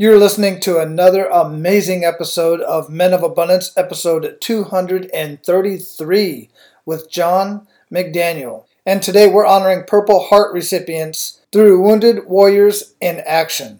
You're listening to another amazing episode of Men of Abundance, episode 233 with John McDaniel. And today we're honoring Purple Heart recipients through Wounded Warriors in Action.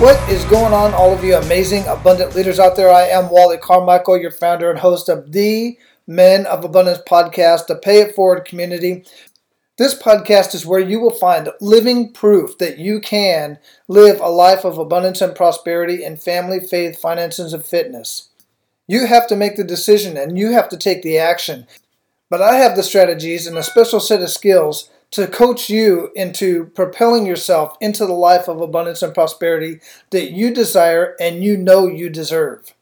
What is going on, all of you amazing, abundant leaders out there? I am Wally Carmichael, your founder and host of the Men of Abundance podcast, the Pay It Forward community. This podcast is where you will find living proof that you can live a life of abundance and prosperity in family, faith, finances, and fitness. You have to make the decision and you have to take the action. But I have the strategies and a special set of skills to coach you into propelling yourself into the life of abundance and prosperity that you desire and you know you deserve.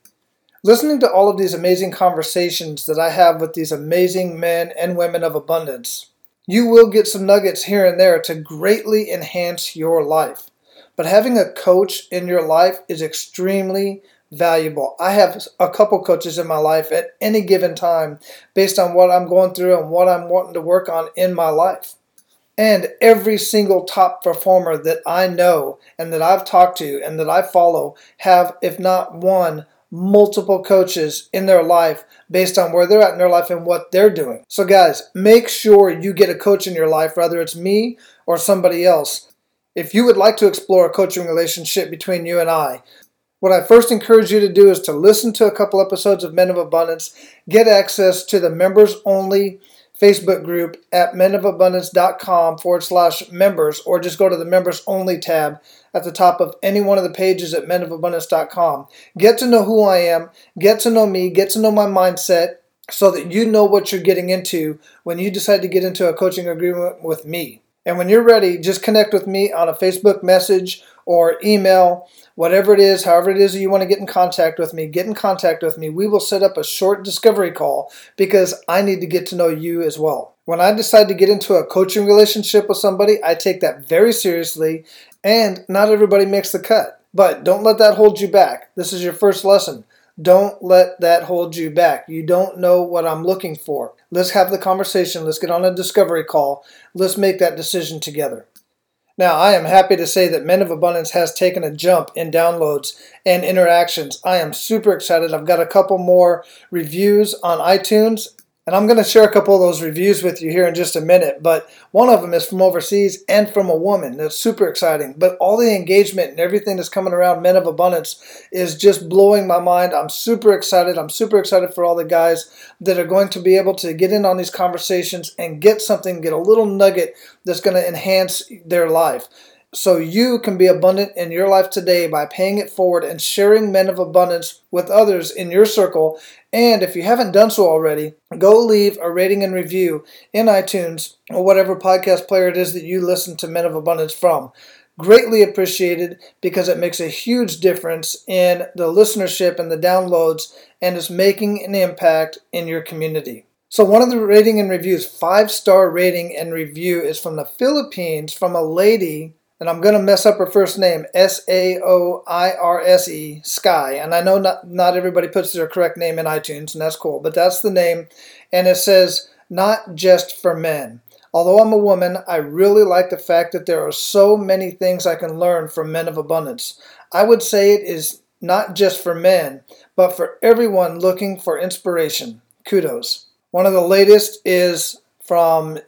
Listening to all of these amazing conversations that I have with these amazing men and women of abundance, you will get some nuggets here and there to greatly enhance your life. But having a coach in your life is extremely valuable. I have a couple coaches in my life at any given time based on what I'm going through and what I'm wanting to work on in my life. And every single top performer that I know and that I've talked to and that I follow have, if not one, multiple coaches in their life based on where they're at in their life and what they're doing. So, guys, make sure you get a coach in your life, whether it's me or somebody else. If you would like to explore a coaching relationship between you and I, what I first encourage you to do is to listen to a couple episodes of Men of Abundance, get access to the members only Facebook group at menofabundance.com forward slash members, or just go to the members only tab at the top of any one of the pages at menofabundance.com. Get to know who I am, get to know me, get to know my mindset, so that you know what you're getting into when you decide to get into a coaching agreement with me. And when you're ready, just connect with me on a Facebook message or email, whatever it is, however it is you want to get in contact with me, get in contact with me. We will set up a short discovery call because I need to get to know you as well. When I decide to get into a coaching relationship with somebody, I take that very seriously, and not everybody makes the cut. But don't let that hold you back. This is your first lesson. Don't let that hold you back. You don't know what I'm looking for. Let's have the conversation. Let's get on a discovery call. Let's make that decision together. Now, I am happy to say that Men of Abundance has taken a jump in downloads and interactions. I am super excited. I've got a couple more reviews on iTunes and I'm going to share a couple of those reviews with you here in just a minute. But one of them is from overseas and from a woman. That's super exciting. But all the engagement and everything that's coming around Men of Abundance is just blowing my mind. I'm super excited. I'm super excited for all the guys that are going to be able to get in on these conversations and get something, get a little nugget that's going to enhance their life. So you can be abundant in your life today by paying it forward and sharing men of abundance with others in your circle. And if you haven't done so already, go leave a rating and review in iTunes or whatever podcast player it is that you listen to Men of Abundance from. Greatly appreciated because it makes a huge difference in the listenership and the downloads and is making an impact in your community. So, one of the rating and reviews, five star rating and review, is from the Philippines from a lady and I'm going to mess up her first name, S A O I R S E, Sky. And I know not, not everybody puts their correct name in iTunes, and that's cool, but that's the name. And it says, not just for men. Although I'm a woman, I really like the fact that there are so many things I can learn from men of abundance. I would say it is not just for men, but for everyone looking for inspiration. Kudos. One of the latest is from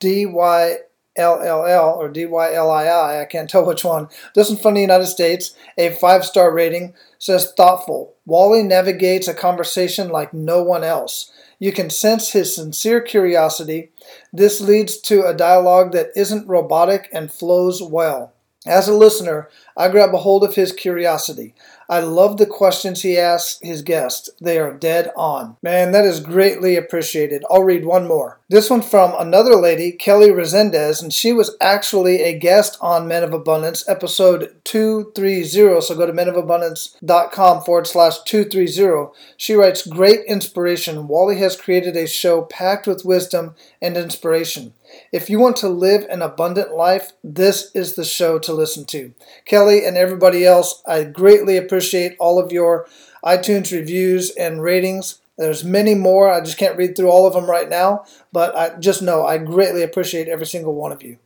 DY LLL or DYLII, I can't tell which one. One from the United States, a five star rating, says thoughtful. Wally navigates a conversation like no one else. You can sense his sincere curiosity. This leads to a dialogue that isn't robotic and flows well. As a listener, I grab a hold of his curiosity. I love the questions he asks his guests. They are dead on. Man, that is greatly appreciated. I'll read one more. This one from another lady, Kelly Resendez, and she was actually a guest on Men of Abundance, episode 230. So go to menofabundance.com forward slash 230. She writes, Great inspiration. Wally has created a show packed with wisdom and inspiration. If you want to live an abundant life, this is the show to listen to. Kelly and everybody else, I greatly appreciate all of your iTunes reviews and ratings. There's many more. I just can't read through all of them right now, but I just know I greatly appreciate every single one of you.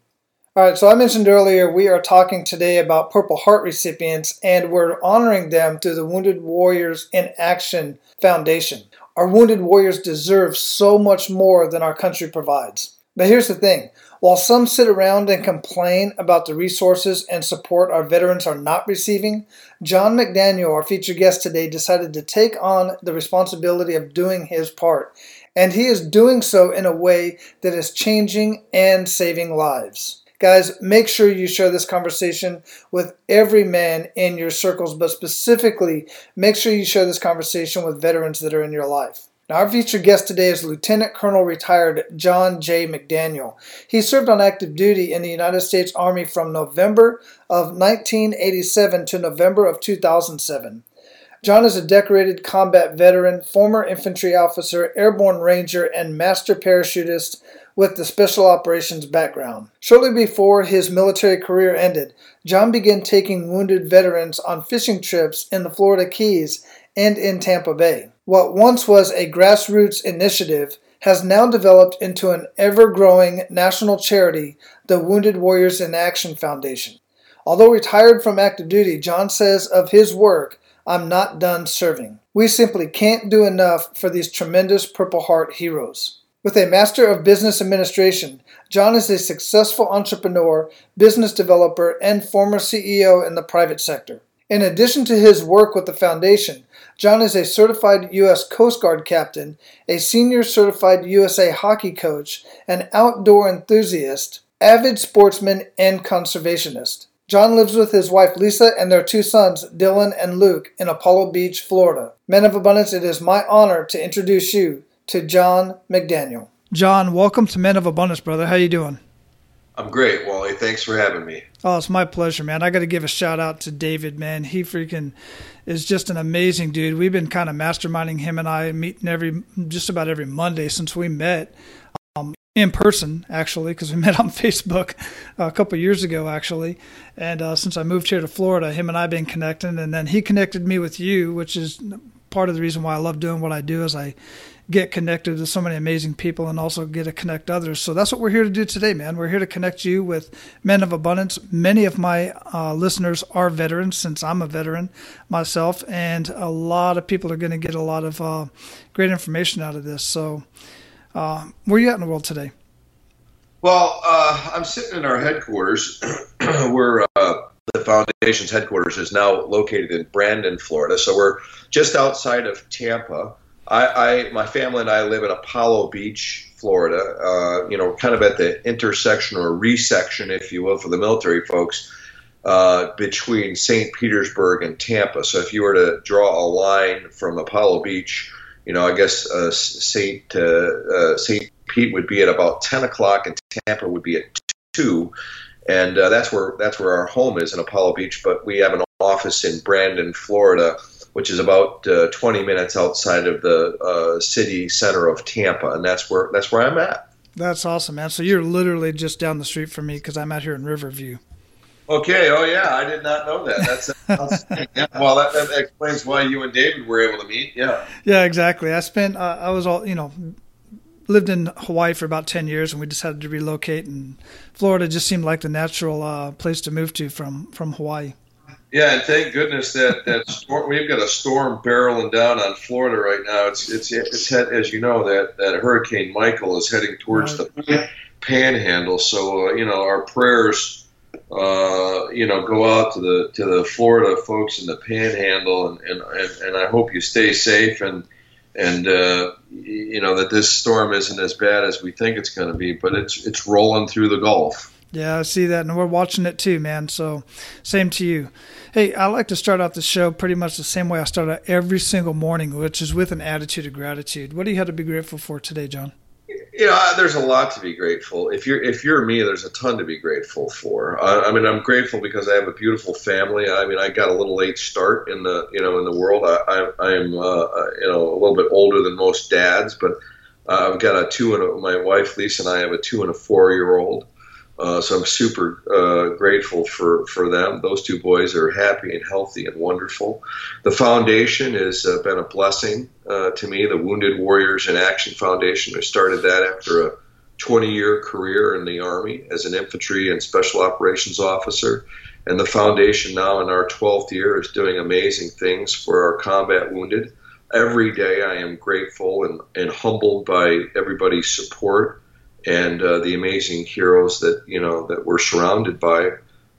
All right, so I mentioned earlier we are talking today about Purple Heart recipients and we're honoring them through the Wounded Warriors in Action Foundation. Our wounded warriors deserve so much more than our country provides. But here's the thing while some sit around and complain about the resources and support our veterans are not receiving, John McDaniel, our featured guest today, decided to take on the responsibility of doing his part. And he is doing so in a way that is changing and saving lives. Guys, make sure you share this conversation with every man in your circles, but specifically, make sure you share this conversation with veterans that are in your life. Now, our featured guest today is Lieutenant Colonel retired John J. McDaniel. He served on active duty in the United States Army from November of 1987 to November of 2007. John is a decorated combat veteran, former infantry officer, airborne ranger, and master parachutist with the special operations background. Shortly before his military career ended, John began taking wounded veterans on fishing trips in the Florida Keys and in Tampa Bay. What once was a grassroots initiative has now developed into an ever growing national charity, the Wounded Warriors in Action Foundation. Although retired from active duty, John says of his work, I'm not done serving. We simply can't do enough for these tremendous Purple Heart heroes. With a Master of Business Administration, John is a successful entrepreneur, business developer, and former CEO in the private sector. In addition to his work with the foundation, John is a certified U.S. Coast Guard captain, a senior certified USA hockey coach, an outdoor enthusiast, avid sportsman, and conservationist. John lives with his wife Lisa and their two sons, Dylan and Luke, in Apollo Beach, Florida. Men of Abundance, it is my honor to introduce you to John McDaniel. John, welcome to Men of Abundance, brother. How you doing? I'm great, Wally. Thanks for having me. Oh, it's my pleasure, man. I got to give a shout out to David, man. He freaking is just an amazing dude. We've been kind of masterminding him and I meeting every just about every Monday since we met um, in person, actually, because we met on Facebook a couple years ago, actually. And uh, since I moved here to Florida, him and I have been connecting, and then he connected me with you, which is part of the reason why I love doing what I do. Is I get connected to so many amazing people and also get to connect others. So that's what we're here to do today, man. We're here to connect you with men of abundance. Many of my uh, listeners are veterans since I'm a veteran myself, and a lot of people are going to get a lot of uh, great information out of this. So, uh, where are you at in the world today? Well, uh, I'm sitting in our headquarters. we're uh, the foundation's headquarters is now located in Brandon, Florida. So we're just outside of Tampa. I, I, my family and I live in Apollo Beach, Florida. Uh, you know, kind of at the intersection or resection, if you will, for the military folks, uh, between St. Petersburg and Tampa. So if you were to draw a line from Apollo Beach, you know, I guess uh, St. Uh, uh, St. Pete would be at about 10 o'clock, and Tampa would be at two. And uh, that's where that's where our home is in Apollo Beach. But we have an office in Brandon, Florida which is about uh, 20 minutes outside of the uh, city center of Tampa, and that's where that's where I'm at. That's awesome, man. So you're literally just down the street from me because I'm out here in Riverview. Okay. Oh yeah, I did not know that. That's yeah. well, that, that, explains why you and David were able to meet. Yeah. Yeah, exactly. I spent uh, I was all you know lived in Hawaii for about 10 years and we decided to relocate and Florida just seemed like the natural uh, place to move to from from Hawaii. Yeah, and thank goodness that that storm, we've got a storm barreling down on Florida right now. It's it's it's head, as you know that that Hurricane Michael is heading towards the Panhandle. So uh, you know our prayers, uh, you know, go out to the to the Florida folks in the Panhandle, and and and, and I hope you stay safe and and uh, you know that this storm isn't as bad as we think it's going to be, but it's it's rolling through the Gulf. Yeah, I see that, and we're watching it too, man. So, same to you. Hey, I like to start out the show pretty much the same way I start out every single morning, which is with an attitude of gratitude. What do you have to be grateful for today, John? You know, there's a lot to be grateful. If you're if you're me, there's a ton to be grateful for. I, I mean, I'm grateful because I have a beautiful family. I mean, I got a little late start in the you know in the world. I, I, am uh, you know a little bit older than most dads, but uh, I've got a two and a, my wife Lisa and I have a two and a four year old. Uh, so I'm super uh, grateful for, for them. Those two boys are happy and healthy and wonderful. The foundation has uh, been a blessing uh, to me. The Wounded Warriors in Action Foundation. I started that after a 20 year career in the Army as an infantry and special operations officer. And the foundation now in our 12th year is doing amazing things for our combat wounded. Every day I am grateful and, and humbled by everybody's support and uh, the amazing heroes that you know that we're surrounded by.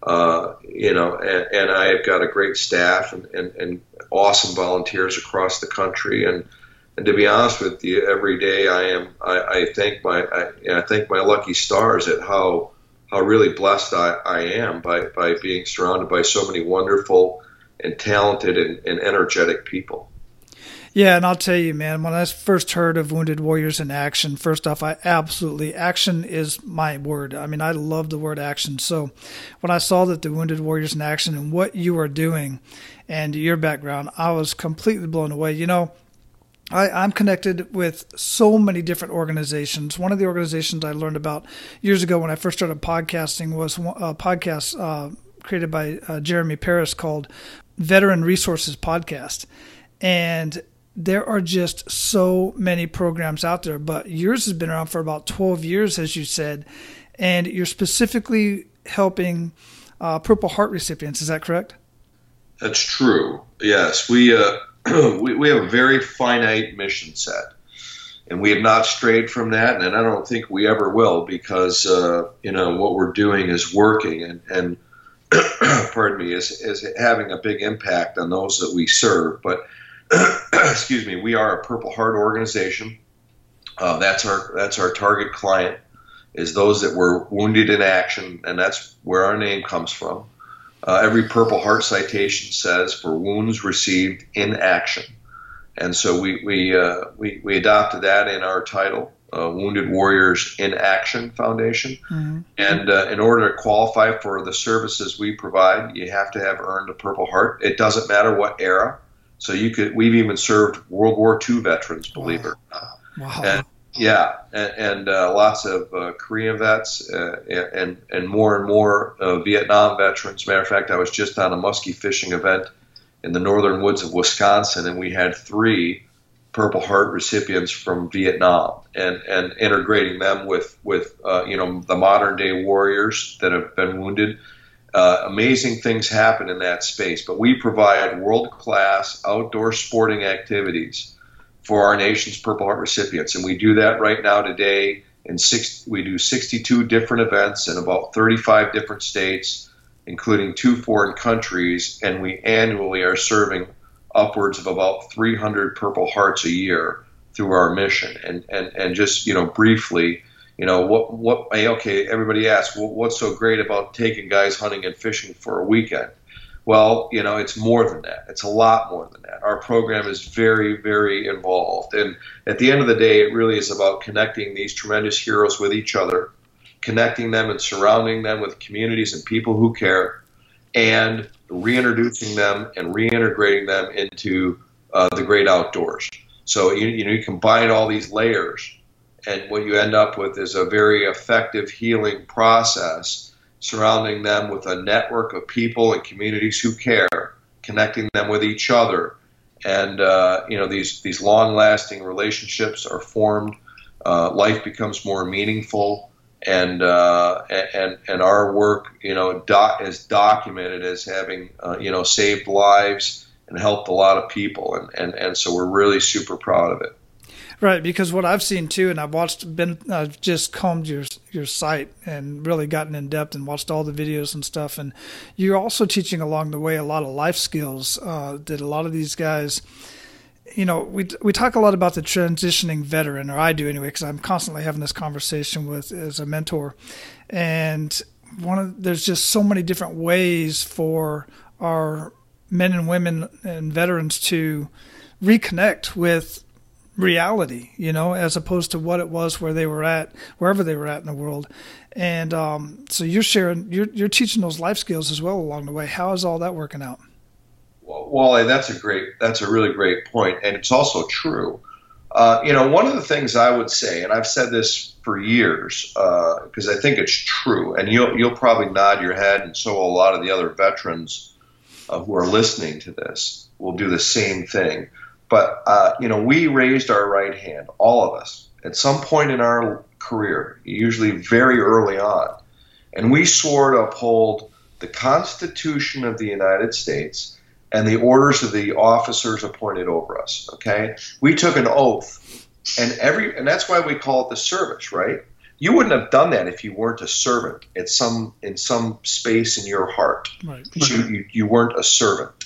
Uh, you know, and, and I have got a great staff and, and, and awesome volunteers across the country. And, and to be honest with you, every day I am I, I thank my I, I thank my lucky stars at how how really blessed I, I am by, by being surrounded by so many wonderful and talented and, and energetic people. Yeah, and I'll tell you, man, when I first heard of Wounded Warriors in Action, first off, I absolutely, action is my word. I mean, I love the word action. So when I saw that the Wounded Warriors in Action and what you are doing and your background, I was completely blown away. You know, I, am connected with so many different organizations. One of the organizations I learned about years ago when I first started podcasting was a podcast uh, created by uh, Jeremy Paris called Veteran Resources Podcast. And there are just so many programs out there, but yours has been around for about 12 years, as you said, and you're specifically helping uh, Purple Heart recipients. Is that correct? That's true. Yes, we, uh, we we have a very finite mission set, and we have not strayed from that, and I don't think we ever will because uh, you know what we're doing is working, and and pardon me is is having a big impact on those that we serve, but excuse me, we are a Purple Heart organization. Uh, that's our that's our target client is those that were wounded in action, and that's where our name comes from. Uh, every Purple Heart citation says for wounds received in action, and so we we uh, we, we adopted that in our title. Uh, Wounded Warriors in Action Foundation. Mm-hmm. And uh, in order to qualify for the services we provide, you have to have earned a Purple Heart. It doesn't matter what era. So you could we've even served World War II veterans, believe wow. it or not. Wow. And, yeah, and, and uh, lots of uh, Korean vets uh, and and more and more uh, Vietnam veterans. Matter of fact, I was just on a muskie fishing event in the northern woods of Wisconsin, and we had three Purple Heart recipients from Vietnam, and and integrating them with with uh, you know the modern day warriors that have been wounded uh, amazing things happen in that space. But we provide world class outdoor sporting activities for our nation's Purple Heart recipients, and we do that right now today. In six, we do 62 different events in about 35 different states, including two foreign countries, and we annually are serving upwards of about 300 Purple Hearts a year through our mission. And and and just you know briefly you know what what okay everybody asks well, what's so great about taking guys hunting and fishing for a weekend? Well you know it's more than that. It's a lot more than that. Our program is very very involved. And at the end of the day it really is about connecting these tremendous heroes with each other connecting them and surrounding them with communities and people who care and reintroducing them and reintegrating them into uh, the great outdoors. So you, you know you combine all these layers and what you end up with is a very effective healing process surrounding them with a network of people and communities who care, connecting them with each other, and uh, you know these these long lasting relationships are formed. Uh, life becomes more meaningful, and uh, and and our work, you know, doc, is documented as having uh, you know saved lives and helped a lot of people, and and and so we're really super proud of it. Right, because what I've seen too, and I've watched, been, I've just combed your your site and really gotten in depth and watched all the videos and stuff. And you're also teaching along the way a lot of life skills uh, that a lot of these guys, you know, we we talk a lot about the transitioning veteran, or I do anyway, because I'm constantly having this conversation with as a mentor. And one of there's just so many different ways for our men and women and veterans to reconnect with reality, you know, as opposed to what it was where they were at, wherever they were at in the world. And um, so you're sharing, you're, you're teaching those life skills as well along the way. How is all that working out? Well, Wally, that's a great, that's a really great point, and it's also true. Uh, you know, one of the things I would say, and I've said this for years because uh, I think it's true, and you'll you'll probably nod your head, and so will a lot of the other veterans uh, who are listening to this will do the same thing. But uh, you know, we raised our right hand, all of us, at some point in our career, usually very early on, and we swore to uphold the Constitution of the United States and the orders of the officers appointed over us. Okay, we took an oath, and every and that's why we call it the service, right? You wouldn't have done that if you weren't a servant at some in some space in your heart. Right. You, you, you weren't a servant,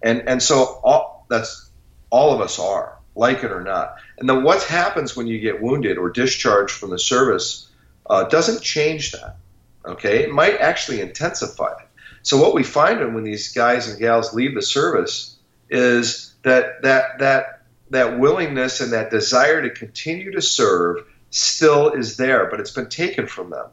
and and so all, that's all of us are, like it or not. And then what happens when you get wounded or discharged from the service uh, doesn't change that. Okay, it might actually intensify it. So what we find when these guys and gals leave the service is that that that that willingness and that desire to continue to serve still is there, but it's been taken from them.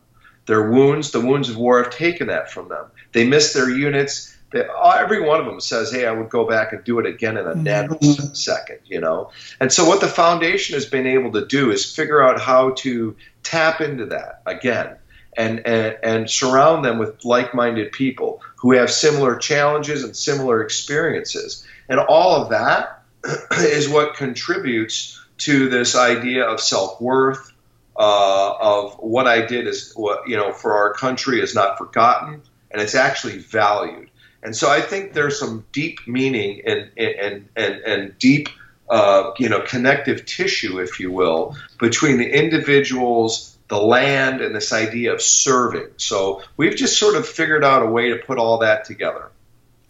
Their wounds, the wounds of war, have taken that from them. They miss their units. They, every one of them says, "Hey, I would go back and do it again in a nanosecond," you know. And so, what the foundation has been able to do is figure out how to tap into that again and, and, and surround them with like-minded people who have similar challenges and similar experiences. And all of that is what contributes to this idea of self-worth, uh, of what I did is what you know for our country is not forgotten, and it's actually valued. And so I think there's some deep meaning and and and, and deep uh, you know connective tissue, if you will, between the individuals the land and this idea of serving. So we've just sort of figured out a way to put all that together.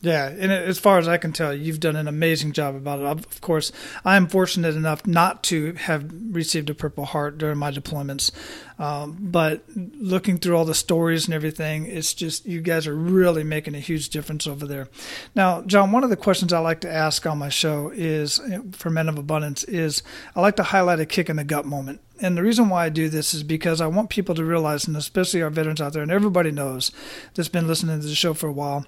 Yeah, and as far as I can tell, you've done an amazing job about it. Of course, I am fortunate enough not to have received a Purple Heart during my deployments, um, but looking through all the stories and everything, it's just you guys are really making a huge difference over there. Now, John, one of the questions I like to ask on my show is for Men of Abundance is I like to highlight a kick in the gut moment. And the reason why I do this is because I want people to realize, and especially our veterans out there, and everybody knows that's been listening to the show for a while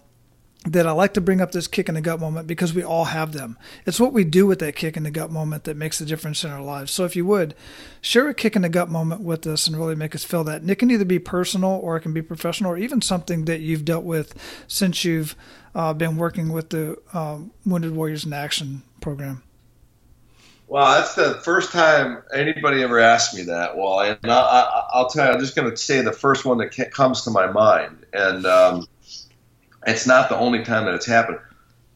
that I like to bring up this kick in the gut moment because we all have them. It's what we do with that kick in the gut moment that makes the difference in our lives. So if you would, share a kick in the gut moment with us and really make us feel that. And it can either be personal or it can be professional or even something that you've dealt with since you've uh, been working with the um, Wounded Warriors in Action program. Well, that's the first time anybody ever asked me that. Well, and I, will tell you, I'm just going to say the first one that comes to my mind. And, um, it's not the only time that it's happened.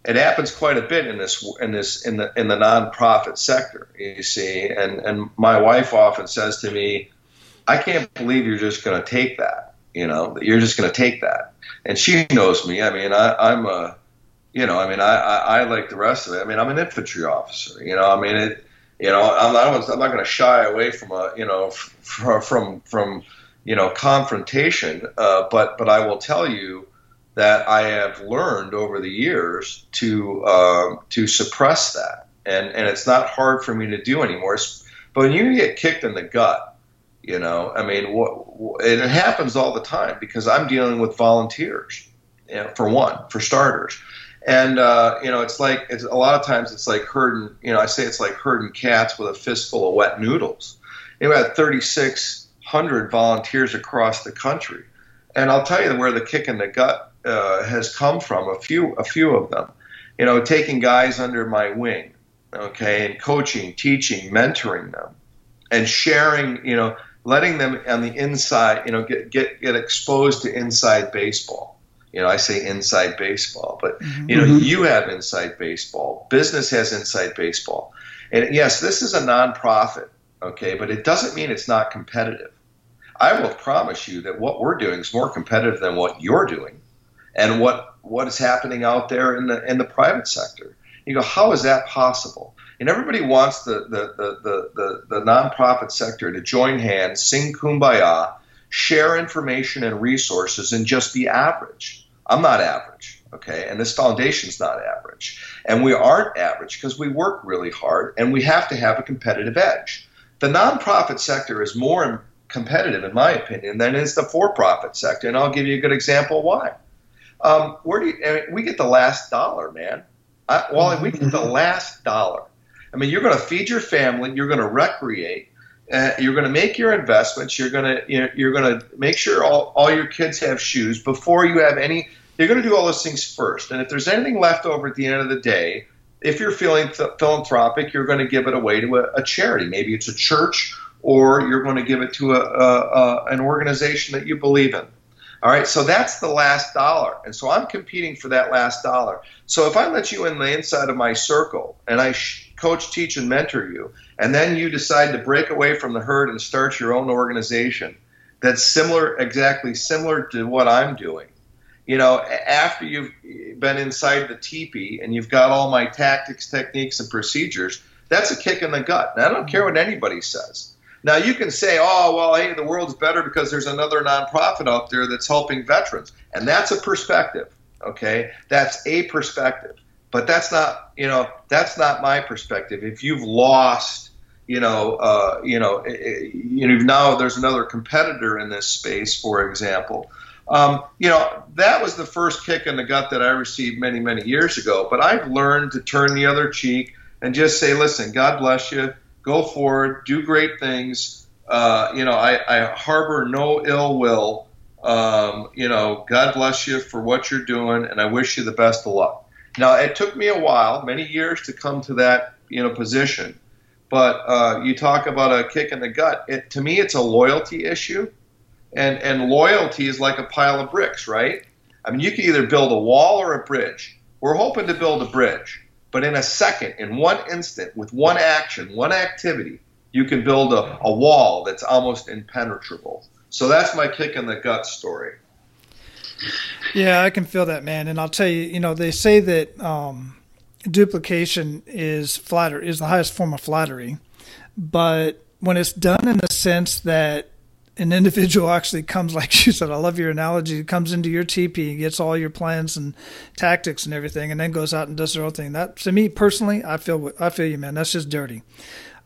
It happens quite a bit in this in this in the in the nonprofit sector. You see, and and my wife often says to me, "I can't believe you're just going to take that. You know, you're just going to take that." And she knows me. I mean, I, I'm a, you know, I mean, I, I, I like the rest of it. I mean, I'm an infantry officer. You know, I mean, it, you know, I'm not, I'm not going to shy away from a, you know, from from from, you know, confrontation. Uh, but but I will tell you that I have learned over the years to uh, to suppress that, and and it's not hard for me to do anymore. But when you get kicked in the gut, you know, I mean, what, it happens all the time because I'm dealing with volunteers, you know, for one, for starters. And uh, you know, it's like it's, a lot of times it's like herding. You know, I say it's like herding cats with a fistful of wet noodles. We had 3,600 volunteers across the country, and I'll tell you where the kick in the gut uh, has come from. A few, a few of them. You know, taking guys under my wing, okay, and coaching, teaching, mentoring them, and sharing. You know, letting them on the inside. You know, get get get exposed to inside baseball. You know, I say inside baseball, but mm-hmm. you know, mm-hmm. you have inside baseball. Business has inside baseball, and yes, this is a nonprofit, okay, but it doesn't mean it's not competitive. I will promise you that what we're doing is more competitive than what you're doing and what what is happening out there in the in the private sector. You go, how is that possible? And everybody wants the the the the, the, the nonprofit sector to join hands, sing kumbaya, share information and resources and just be average. I'm not average, okay? And this foundation's not average. And we aren't average because we work really hard and we have to have a competitive edge. The nonprofit sector is more competitive, in my opinion, than is the for-profit sector, and I'll give you a good example why. Um, where do you, I mean, we get the last dollar, man? I, Wally, we get the last dollar. I mean, you're going to feed your family, you're going to recreate, uh, you're going to make your investments, you're going to you know, you're going to make sure all, all your kids have shoes before you have any. You're going to do all those things first, and if there's anything left over at the end of the day, if you're feeling th- philanthropic, you're going to give it away to a, a charity. Maybe it's a church or you're going to give it to a, a, a, an organization that you believe in. All right, so that's the last dollar. And so I'm competing for that last dollar. So if I let you in the inside of my circle and I sh- coach, teach, and mentor you, and then you decide to break away from the herd and start your own organization that's similar, exactly similar to what I'm doing, you know, after you've been inside the teepee and you've got all my tactics, techniques, and procedures, that's a kick in the gut. And I don't care what anybody says. Now you can say, oh well, hey, the world's better because there's another nonprofit out there that's helping veterans, and that's a perspective. Okay, that's a perspective, but that's not you know that's not my perspective. If you've lost, you know, uh, you know, eh, you know now there's another competitor in this space, for example. Um, you know, that was the first kick in the gut that I received many, many years ago. But I've learned to turn the other cheek and just say, listen, God bless you go forward, do great things. Uh, you know, I, I, harbor no ill will. Um, you know, God bless you for what you're doing, and I wish you the best of luck. Now, it took me a while, many years, to come to that you know position. But uh, you talk about a kick in the gut. It, to me, it's a loyalty issue, and and loyalty is like a pile of bricks, right? I mean, you can either build a wall or a bridge. We're hoping to build a bridge. But in a second, in one instant, with one action, one activity, you can build a, a wall that's almost impenetrable. So that's my kick in the gut story. Yeah, I can feel that, man. And I'll tell you, you know, they say that um, duplication is flatter is the highest form of flattery, but when it's done in the sense that an individual actually comes, like you said, I love your analogy, comes into your teepee, gets all your plans and tactics and everything, and then goes out and does their own thing. That, to me personally, I feel, I feel you, man. That's just dirty.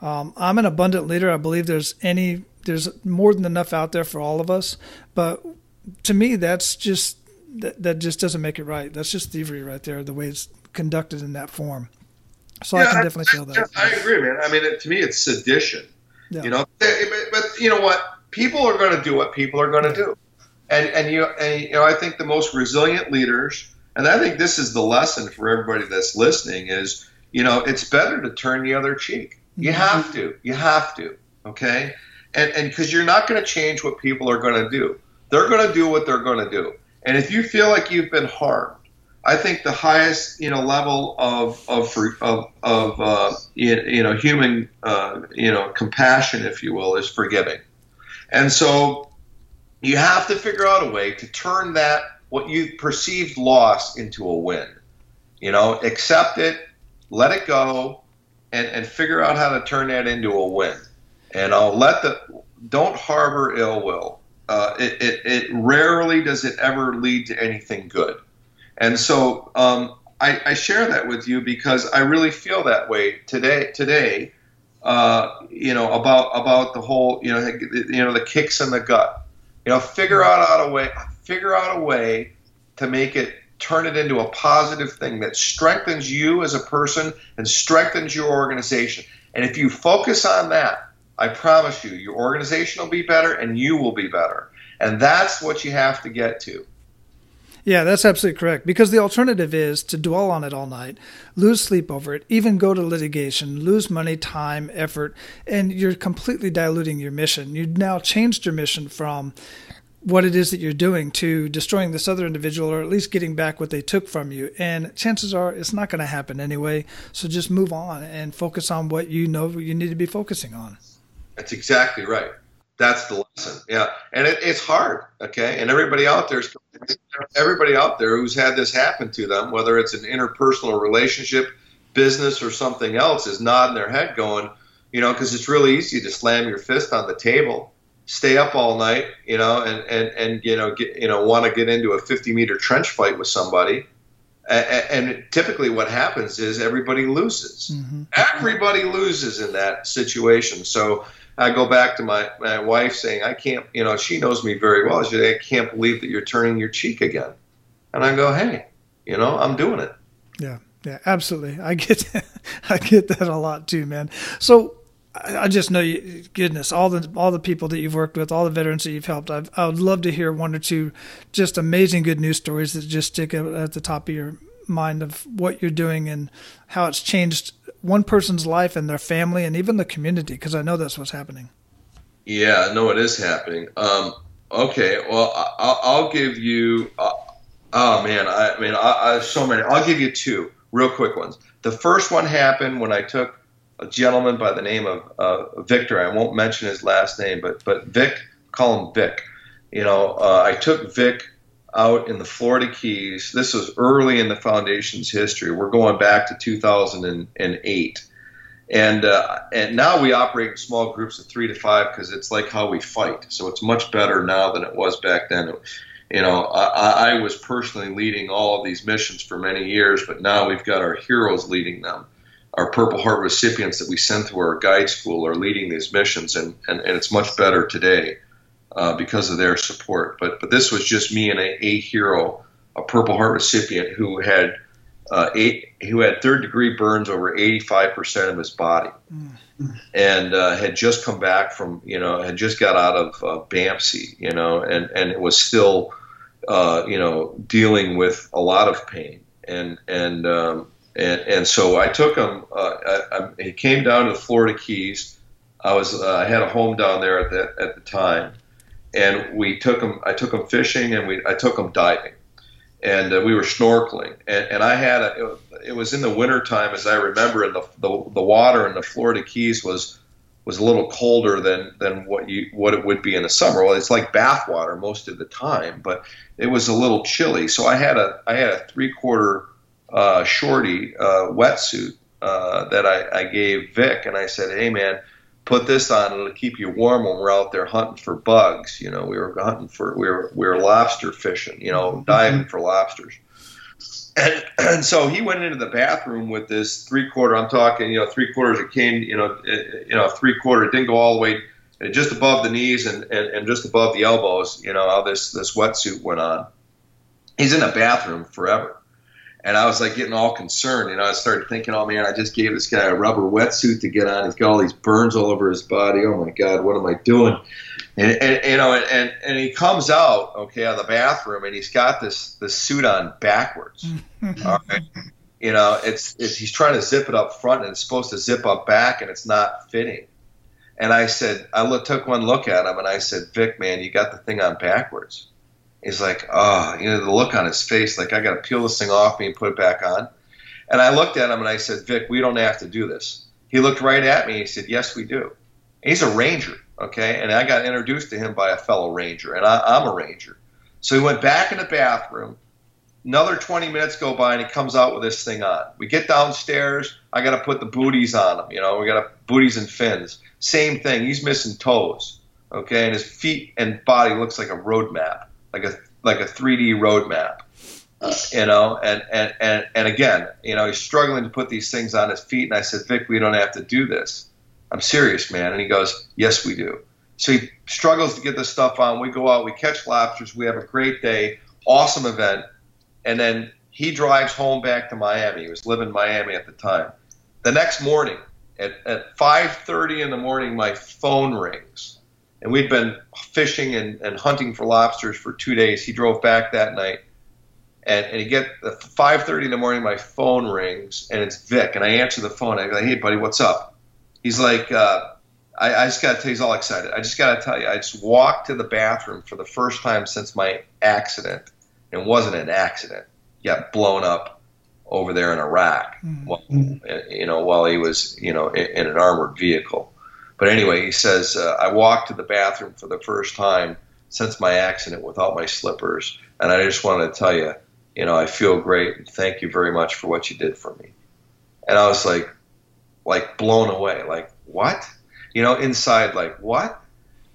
Um, I'm an abundant leader. I believe there's any, there's more than enough out there for all of us. But to me, that's just, that, that just doesn't make it right. That's just thievery right there, the way it's conducted in that form. So yeah, I can definitely I, feel that. I agree, man. I mean, it, to me, it's sedition. Yeah. You know, but you know what? People are going to do what people are going to do. And, and, you, and, you know, I think the most resilient leaders, and I think this is the lesson for everybody that's listening is, you know, it's better to turn the other cheek. You mm-hmm. have to. You have to. Okay? And and because you're not going to change what people are going to do. They're going to do what they're going to do. And if you feel like you've been harmed, I think the highest you know level of of of, of uh, you know human uh, you know compassion, if you will, is forgiving. And so you have to figure out a way to turn that what you perceived loss into a win. You know, accept it, let it go, and, and figure out how to turn that into a win. And I'll let the don't harbor ill will. Uh, it, it, it, rarely does it ever lead to anything good. And so um, I, I, share that with you because I really feel that way today. Today, uh, you know, about about the whole, you know, you know, the kicks in the gut. You know, figure out a way, figure out a way to make it turn it into a positive thing that strengthens you as a person and strengthens your organization. And if you focus on that, I promise you, your organization will be better and you will be better. And that's what you have to get to. Yeah, that's absolutely correct. Because the alternative is to dwell on it all night, lose sleep over it, even go to litigation, lose money, time, effort, and you're completely diluting your mission. You've now changed your mission from what it is that you're doing to destroying this other individual or at least getting back what they took from you. And chances are it's not going to happen anyway. So just move on and focus on what you know you need to be focusing on. That's exactly right. That's the lesson. Yeah. And it, it's hard. Okay. And everybody out there everybody out there who's had this happen to them, whether it's an interpersonal relationship, business, or something else, is nodding their head going, you know, because it's really easy to slam your fist on the table stay up all night, you know, and and and you know get you know want to get into a 50 meter trench fight with somebody. And, and typically, what happens is everybody loses. Mm-hmm. Everybody loses in that situation. So I go back to my, my wife saying, I can't, you know, she knows me very well. She said, I can't believe that you're turning your cheek again. And I go, hey, you know, I'm doing it. Yeah. Yeah, absolutely. I get, I get that a lot too, man. So I just know you, goodness, all the all the people that you've worked with, all the veterans that you've helped. I've, I would love to hear one or two just amazing good news stories that just stick at the top of your mind of what you're doing and how it's changed one person's life and their family and even the community. Because I know that's what's happening. Yeah, no, it is happening. Um, okay, well, I'll, I'll give you. Uh, oh man, I, I mean, I, I so many. I'll give you two real quick ones. The first one happened when I took a gentleman by the name of uh, Victor. I won't mention his last name, but but Vic, call him Vic. You know, uh, I took Vic out in the Florida Keys. This was early in the foundation's history. We're going back to 2008. And uh, and now we operate in small groups of three to five because it's like how we fight. So it's much better now than it was back then. You know, I, I was personally leading all of these missions for many years, but now we've got our heroes leading them our Purple Heart recipients that we send through our guide school are leading these missions, and, and, and it's much better today uh, because of their support. But but this was just me and a, a hero, a Purple Heart recipient who had uh, eight, who had third degree burns over 85% of his body, mm-hmm. and uh, had just come back from you know had just got out of uh, you know, and and it was still uh, you know dealing with a lot of pain and and um, and, and so I took him. Uh, I, I, he came down to the Florida Keys. I was uh, I had a home down there at the at the time, and we took him. I took him fishing, and we I took him diving, and uh, we were snorkeling. And, and I had a, it, was in the wintertime, as I remember, and the, the the water in the Florida Keys was was a little colder than than what you what it would be in the summer. Well, it's like bath water most of the time, but it was a little chilly. So I had a I had a three quarter uh, shorty uh, wetsuit uh, that I, I gave Vic, and I said, "Hey, man." Put this on; it'll keep you warm when we're out there hunting for bugs. You know, we were hunting for we were we were lobster fishing. You know, mm-hmm. diving for lobsters. And, and, so he went into the bathroom with this three quarter. I'm talking, you know, three quarters. It came, you know, it, you know, three quarter. It didn't go all the way, eh, just above the knees and, and, and just above the elbows. You know how this this wetsuit went on. He's in the bathroom forever. And I was like getting all concerned. You know, I started thinking, oh man, I just gave this guy a rubber wetsuit to get on. He's got all these burns all over his body. Oh my God, what am I doing? And, and you know, and, and he comes out, okay, out of the bathroom, and he's got this this suit on backwards. all right, you know, it's, it's he's trying to zip it up front, and it's supposed to zip up back, and it's not fitting. And I said, I look, took one look at him, and I said, Vic, man, you got the thing on backwards. He's like, oh, you know, the look on his face, like I got to peel this thing off me and put it back on. And I looked at him and I said, Vic, we don't have to do this. He looked right at me. He said, Yes, we do. he's a ranger, okay? And I got introduced to him by a fellow ranger, and I, am a ranger. So he went back in the bathroom. Another 20 minutes go by, and he comes out with this thing on. We get downstairs. I got to put the booties on him. You know, we got booties and fins. Same thing. He's missing toes, okay? And his feet and body looks like a road map like a like a 3D roadmap. Uh, you know, and, and, and, and again, you know, he's struggling to put these things on his feet. And I said, Vic, we don't have to do this. I'm serious, man. And he goes, Yes, we do. So he struggles to get this stuff on. We go out, we catch lobsters, we have a great day, awesome event. And then he drives home back to Miami. He was living in Miami at the time. The next morning, at, at 5.30 in the morning, my phone rings and we'd been fishing and, and hunting for lobsters for two days. He drove back that night, and, and he get at 5:30 in the morning. My phone rings, and it's Vic, and I answer the phone. I go, "Hey, buddy, what's up?" He's like, uh, I, I, just got to tell you, he's all excited. I just got to tell you, I just walked to the bathroom for the first time since my accident. It wasn't an accident. He got blown up over there in Iraq, mm-hmm. while, you know, while he was, you know, in, in an armored vehicle. But anyway, he says, uh, I walked to the bathroom for the first time since my accident without my slippers. And I just wanted to tell you, you know, I feel great. and Thank you very much for what you did for me. And I was like, like blown away. Like, what? You know, inside, like, what?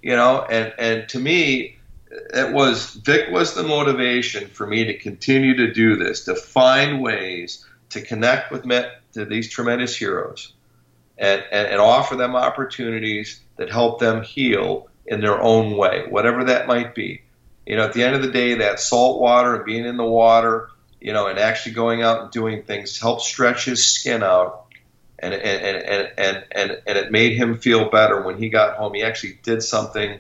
you know, and and to me, it was Vic was the motivation for me to continue to do this, to find ways to connect with me, to these tremendous heroes, and, and and offer them opportunities that help them heal in their own way, whatever that might be. You know, at the end of the day, that salt water and being in the water, you know, and actually going out and doing things helped stretch his skin out and and, and, and, and, and it made him feel better when he got home. He actually did something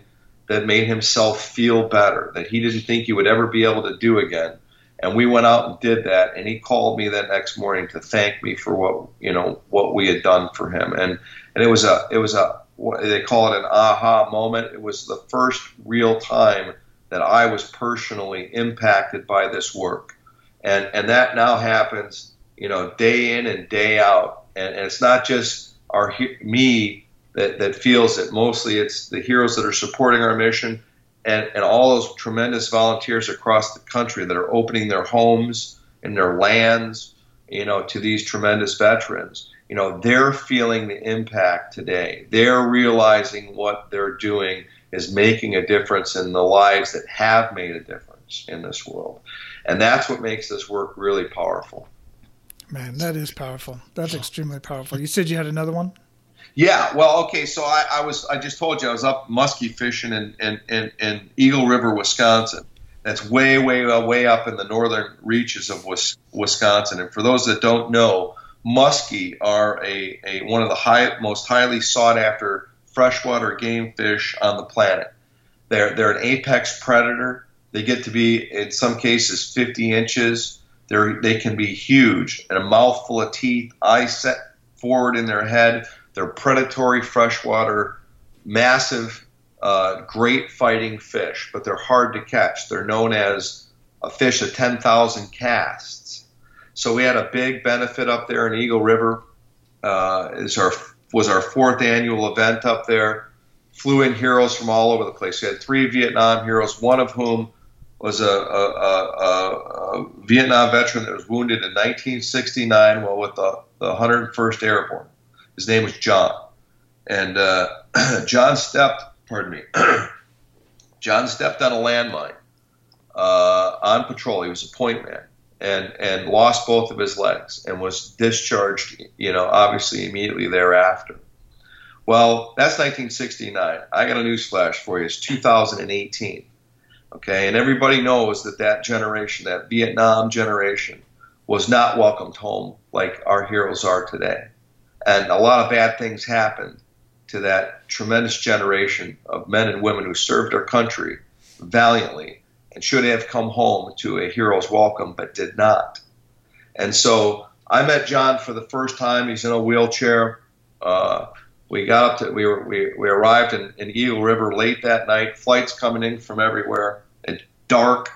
that made himself feel better that he didn't think he would ever be able to do again. And we went out and did that. And he called me that next morning to thank me for what you know what we had done for him. And and it was a it was a they call it an aha moment. It was the first real time that I was personally impacted by this work. And and that now happens, you know, day in and day out and, and it's not just our me that, that feels it. Mostly, it's the heroes that are supporting our mission, and, and all those tremendous volunteers across the country that are opening their homes and their lands, you know, to these tremendous veterans. You know, they're feeling the impact today. They're realizing what they're doing is making a difference in the lives that have made a difference in this world. And that's what makes this work really powerful. Man, that is powerful. That's extremely powerful. You said you had another one? Yeah, well, okay. So I, I was, I just told you I was up muskie fishing in, in, in, in Eagle River, Wisconsin. That's way, way, uh, way up in the northern reaches of Wisconsin. And for those that don't know, muskie are a, a one of the high, most highly sought after freshwater game fish on the planet. They're, they're an apex predator. They get to be, in some cases, 50 inches. They're, they can be huge and a mouthful of teeth, eyes set forward in their head. They're predatory freshwater, massive, uh, great fighting fish, but they're hard to catch. They're known as a fish of 10,000 casts. So we had a big benefit up there in Eagle River. Uh, is our was our fourth annual event up there. Flew in heroes from all over the place. We had three Vietnam heroes, one of whom was a, a, a, a, Vietnam veteran that was wounded in 1969 while with the, the 101st Airborne. His name was John. And uh, John stepped, pardon me, John stepped on a landmine uh, on patrol. He was a point man and, and lost both of his legs and was discharged, you know, obviously immediately thereafter. Well, that's 1969. I got a news flash for you. It's 2018 Okay, and everybody knows that that generation, that Vietnam generation, was not welcomed home like our heroes are today. And a lot of bad things happened to that tremendous generation of men and women who served our country valiantly and should have come home to a hero's welcome, but did not. And so I met John for the first time. He's in a wheelchair. Uh, we got up to we were we, we arrived in, in Eagle River late that night. Flights coming in from everywhere. It's dark,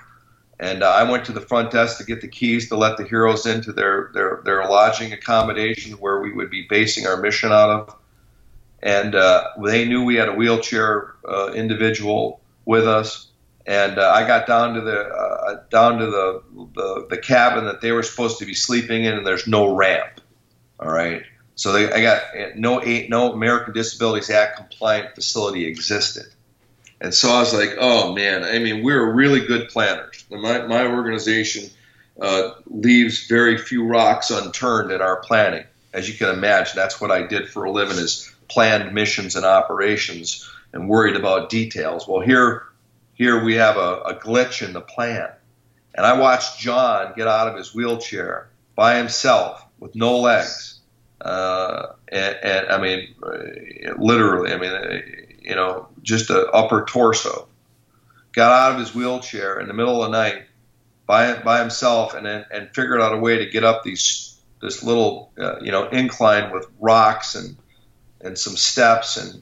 and uh, I went to the front desk to get the keys to let the heroes into their their their lodging accommodation where we would be basing our mission out of. And uh, they knew we had a wheelchair uh, individual with us, and uh, I got down to the uh, down to the, the the cabin that they were supposed to be sleeping in, and there's no ramp. All right so they, I got no no American Disabilities Act compliant facility existed, and so I was like, oh man, I mean we're really good planners. My my organization uh, leaves very few rocks unturned in our planning, as you can imagine. That's what I did for a living is planned missions and operations and worried about details. Well here here we have a, a glitch in the plan, and I watched John get out of his wheelchair by himself with no legs uh, and, and, I mean, literally, I mean, you know, just an upper torso. Got out of his wheelchair in the middle of the night by by himself, and and figured out a way to get up these this little uh, you know incline with rocks and and some steps, and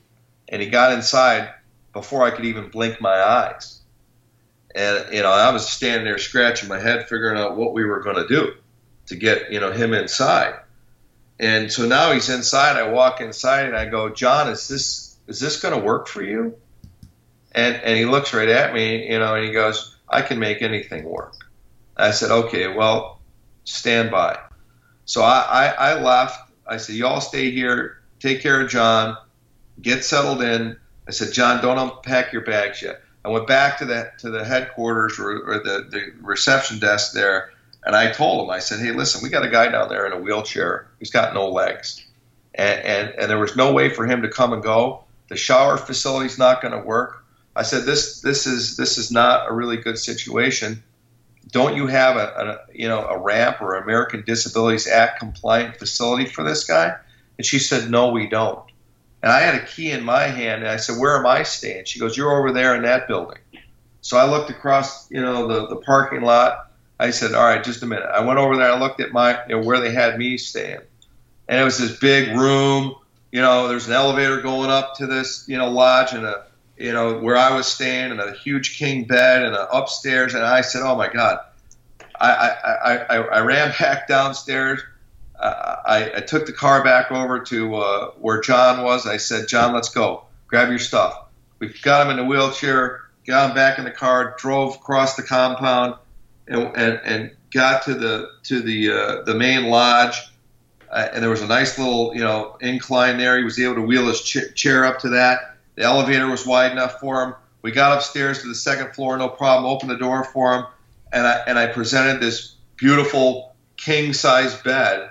and he got inside before I could even blink my eyes. And you know, I was standing there scratching my head, figuring out what we were going to do to get you know him inside and so now he's inside. I walk inside and I go, John, is this is this going to work for you? And and he looks right at me, you know, and he goes, I can make anything work. I said, okay, well, stand by. So I, I, I left. I said, y'all stay here, take care of John, get settled in. I said, John, don't unpack your bags yet. I went back to the to the headquarters or, or the, the reception desk there, and I told him, I said, hey, listen, we got a guy down there in a wheelchair. He's got no legs, and and, and there was no way for him to come and go. The shower facility's not going to work. I said, this this is this is not a really good situation. Don't you have a, a you know a ramp or American Disabilities Act compliant facility for this guy? And she said, no, we don't. And I had a key in my hand, and I said, "Where am I staying?" She goes, "You're over there in that building." So I looked across, you know, the, the parking lot. I said, "All right, just a minute." I went over there. I looked at my, you know, where they had me staying, and it was this big room. You know, there's an elevator going up to this, you know, lodge, and a, you know, where I was staying, and a huge king bed, and a upstairs. And I said, "Oh my God!" I I, I, I ran back downstairs I, I, took the car back over to uh, where John was. I said, John, let's go. Grab your stuff. We got him in the wheelchair, got him back in the car, drove across the compound, and, and, and got to the to the uh, the main lodge. Uh, and there was a nice little you know incline there. He was able to wheel his ch- chair up to that. The elevator was wide enough for him. We got upstairs to the second floor, no problem. Opened the door for him, and I and I presented this beautiful king size bed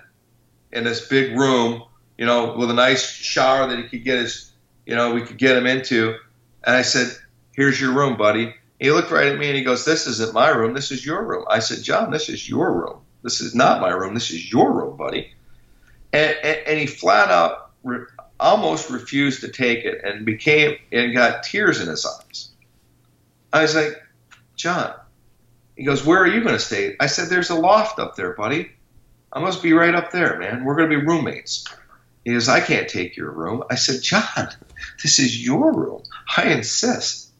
in this big room, you know, with a nice shower that he could get his, you know, we could get him into. And I said, "Here's your room, buddy." He looked right at me and he goes, "This isn't my room. This is your room." I said, "John, this is your room. This is not my room. This is your room, buddy." And, and, and he flat out re- almost refused to take it and became and got tears in his eyes. I was like, "John," he goes, "Where are you going to stay?" I said, "There's a loft up there, buddy." I must be right up there, man. We're going to be roommates. He goes, I can't take your room. I said, John, this is your room. I insist.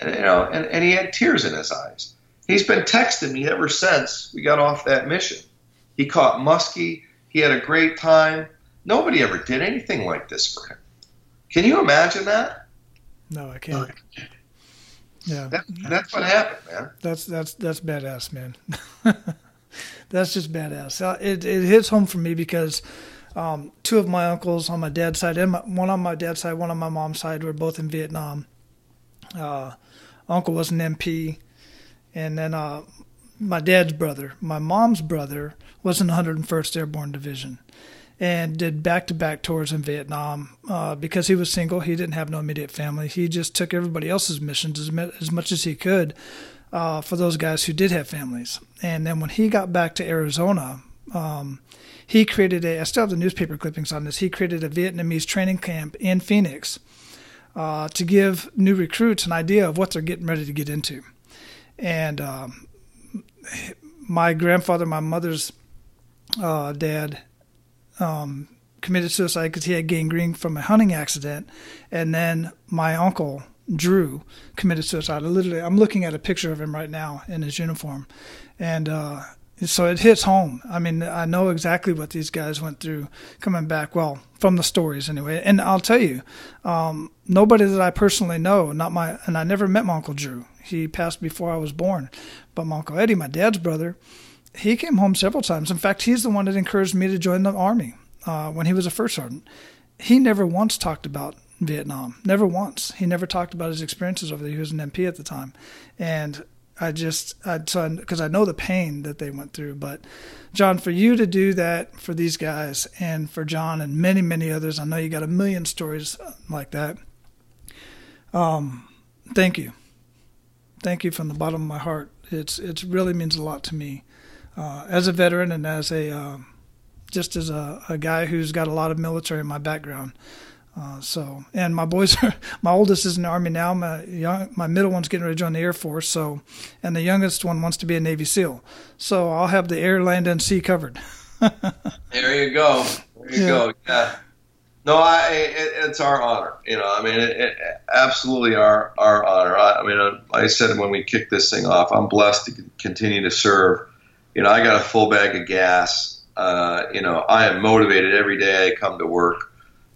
And, you know, and, and he had tears in his eyes. He's been texting me ever since we got off that mission. He caught muskie. He had a great time. Nobody ever did anything like this for him. Can you imagine that? No, I can't. Yeah, that, that's what happened, man. That's that's that's badass, man. that's just badass. Uh, it it hits home for me because um, two of my uncles on my dad's side and my, one on my dad's side, one on my mom's side, were both in Vietnam. Uh, uncle was an MP, and then uh, my dad's brother, my mom's brother, was in the 101st Airborne Division and did back-to-back tours in Vietnam uh, because he was single. He didn't have no immediate family. He just took everybody else's missions as, as much as he could uh, for those guys who did have families. And then when he got back to Arizona, um, he created a, I still have the newspaper clippings on this, he created a Vietnamese training camp in Phoenix uh, to give new recruits an idea of what they're getting ready to get into. And um, my grandfather, my mother's uh, dad, um, committed suicide because he had gangrene from a hunting accident. And then my uncle, Drew committed suicide. literally, I'm looking at a picture of him right now in his uniform, and uh, so it hits home. I mean, I know exactly what these guys went through coming back. Well, from the stories anyway. And I'll tell you, um, nobody that I personally know, not my, and I never met my uncle Drew. He passed before I was born, but my uncle Eddie, my dad's brother, he came home several times. In fact, he's the one that encouraged me to join the army uh, when he was a first sergeant. He never once talked about Vietnam. Never once. He never talked about his experiences over there. He was an MP at the time, and I just I because I know the pain that they went through. But John, for you to do that for these guys, and for John and many many others, I know you got a million stories like that. Um, thank you, thank you from the bottom of my heart. It's it really means a lot to me uh, as a veteran and as a uh, just as a, a guy who's got a lot of military in my background. Uh, so, and my boys are, my oldest is in the army now. My young, my middle one's getting ready to join the Air Force. So, and the youngest one wants to be a Navy SEAL. So I'll have the air, land, and sea covered. there you go. There you yeah. go. Yeah. No, I, it, it's our honor. You know, I mean, it, it, absolutely our our honor. I, I mean, like I said when we kicked this thing off, I'm blessed to continue to serve. You know, I got a full bag of gas. Uh, you know, I am motivated every day I come to work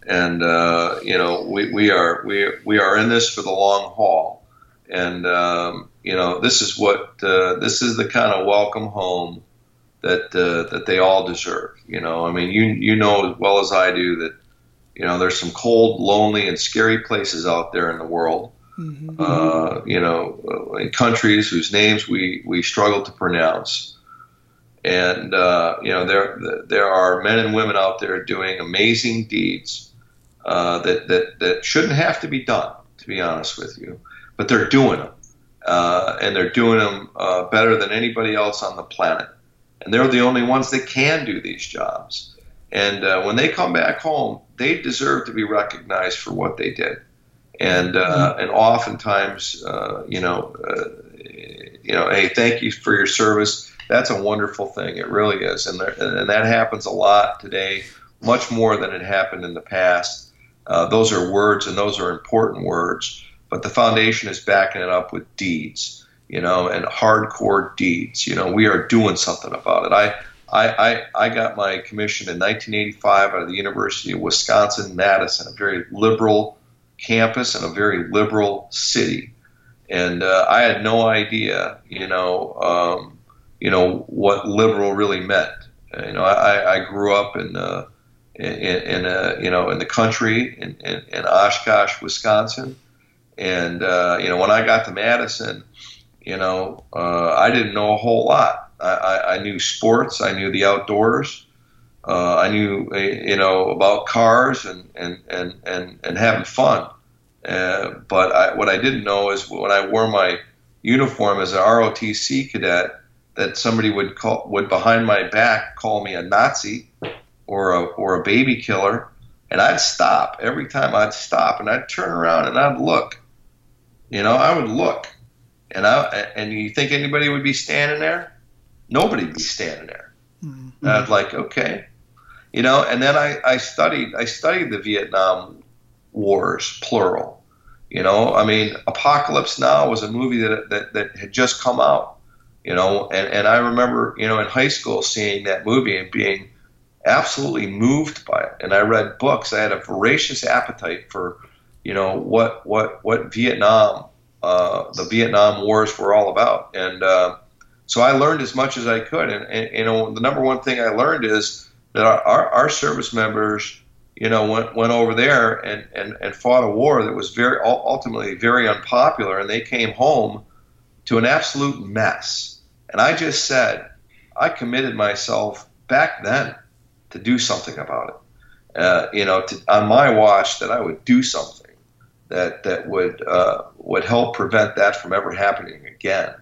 and uh, you know we, we are we we are in this for the long haul, and um, you know this is what uh, this is the kind of welcome home that uh, that they all deserve. You know, I mean, you you know as well as I do that You know, there's some cold, lonely, and scary places out there in the world. Mm-hmm. Uh, you know, in countries whose names we, we struggle to pronounce. And uh, you know, there there are men and women out there doing amazing deeds uh, that, that that shouldn't have to be done, to be honest with you, but they're doing them, uh, and they're doing them uh, better than anybody else on the planet. And they're the only ones that can do these jobs. And uh, when they come back home, they deserve to be recognized for what they did. And uh, mm-hmm. and oftentimes, uh, you know, uh, you know, hey, thank you for your service. That's a wonderful thing. It really is, and there, and that happens a lot today, much more than it happened in the past. Uh, those are words, and those are important words. But the foundation is backing it up with deeds, you know, and hardcore deeds. You know, we are doing something about it. I I, I, I, got my commission in 1985 out of the University of Wisconsin Madison, a very liberal campus and a very liberal city. And uh, I had no idea, you know, um, you know what liberal really meant. You know, I, I grew up in, uh, in, in uh, you know, in the country in, in, in Oshkosh, Wisconsin, and uh, you know, when I got to Madison, you know, uh, I didn't know a whole lot I, I knew sports. I knew the outdoors. Uh, I knew you know about cars and and and and, and having fun. Uh, but I, what I didn't know is when I wore my uniform as an ROTC cadet, that somebody would call would behind my back call me a Nazi or a or a baby killer, and I'd stop every time. I'd stop and I'd turn around and I'd look. You know, I would look, and I and you think anybody would be standing there? nobody'd be standing there. Mm-hmm. And I'd like, okay, you know. And then I, I studied I studied the Vietnam Wars, plural. You know, I mean, Apocalypse Now was a movie that that, that had just come out. You know, and, and I remember, you know, in high school seeing that movie and being absolutely moved by it. And I read books. I had a voracious appetite for, you know, what what what Vietnam, uh, the Vietnam Wars were all about. And uh, so I learned as much as I could, and, and you know the number one thing I learned is that our, our, our service members, you know, went, went over there and, and, and fought a war that was very ultimately very unpopular, and they came home to an absolute mess. And I just said, I committed myself back then to do something about it. Uh, you know, to, on my watch, that I would do something that that would uh, would help prevent that from ever happening again.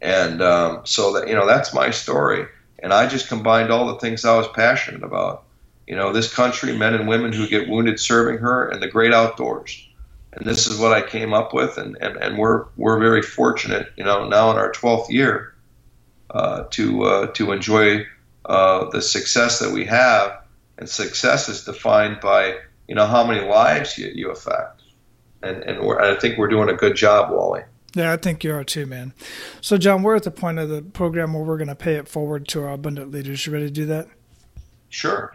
And um, so that you know that's my story. And I just combined all the things I was passionate about. You know, this country, men and women who get wounded serving her, and the great outdoors. And this is what I came up with, and, and, and we're we're very fortunate, you know, now in our 12th year, uh, to uh, to enjoy uh, the success that we have. And success is defined by you know how many lives you, you affect. And and I think we're doing a good job, Wally. Yeah, I think you are too, man. So, John, we're at the point of the program where we're going to pay it forward to our abundant leaders. You ready to do that? Sure.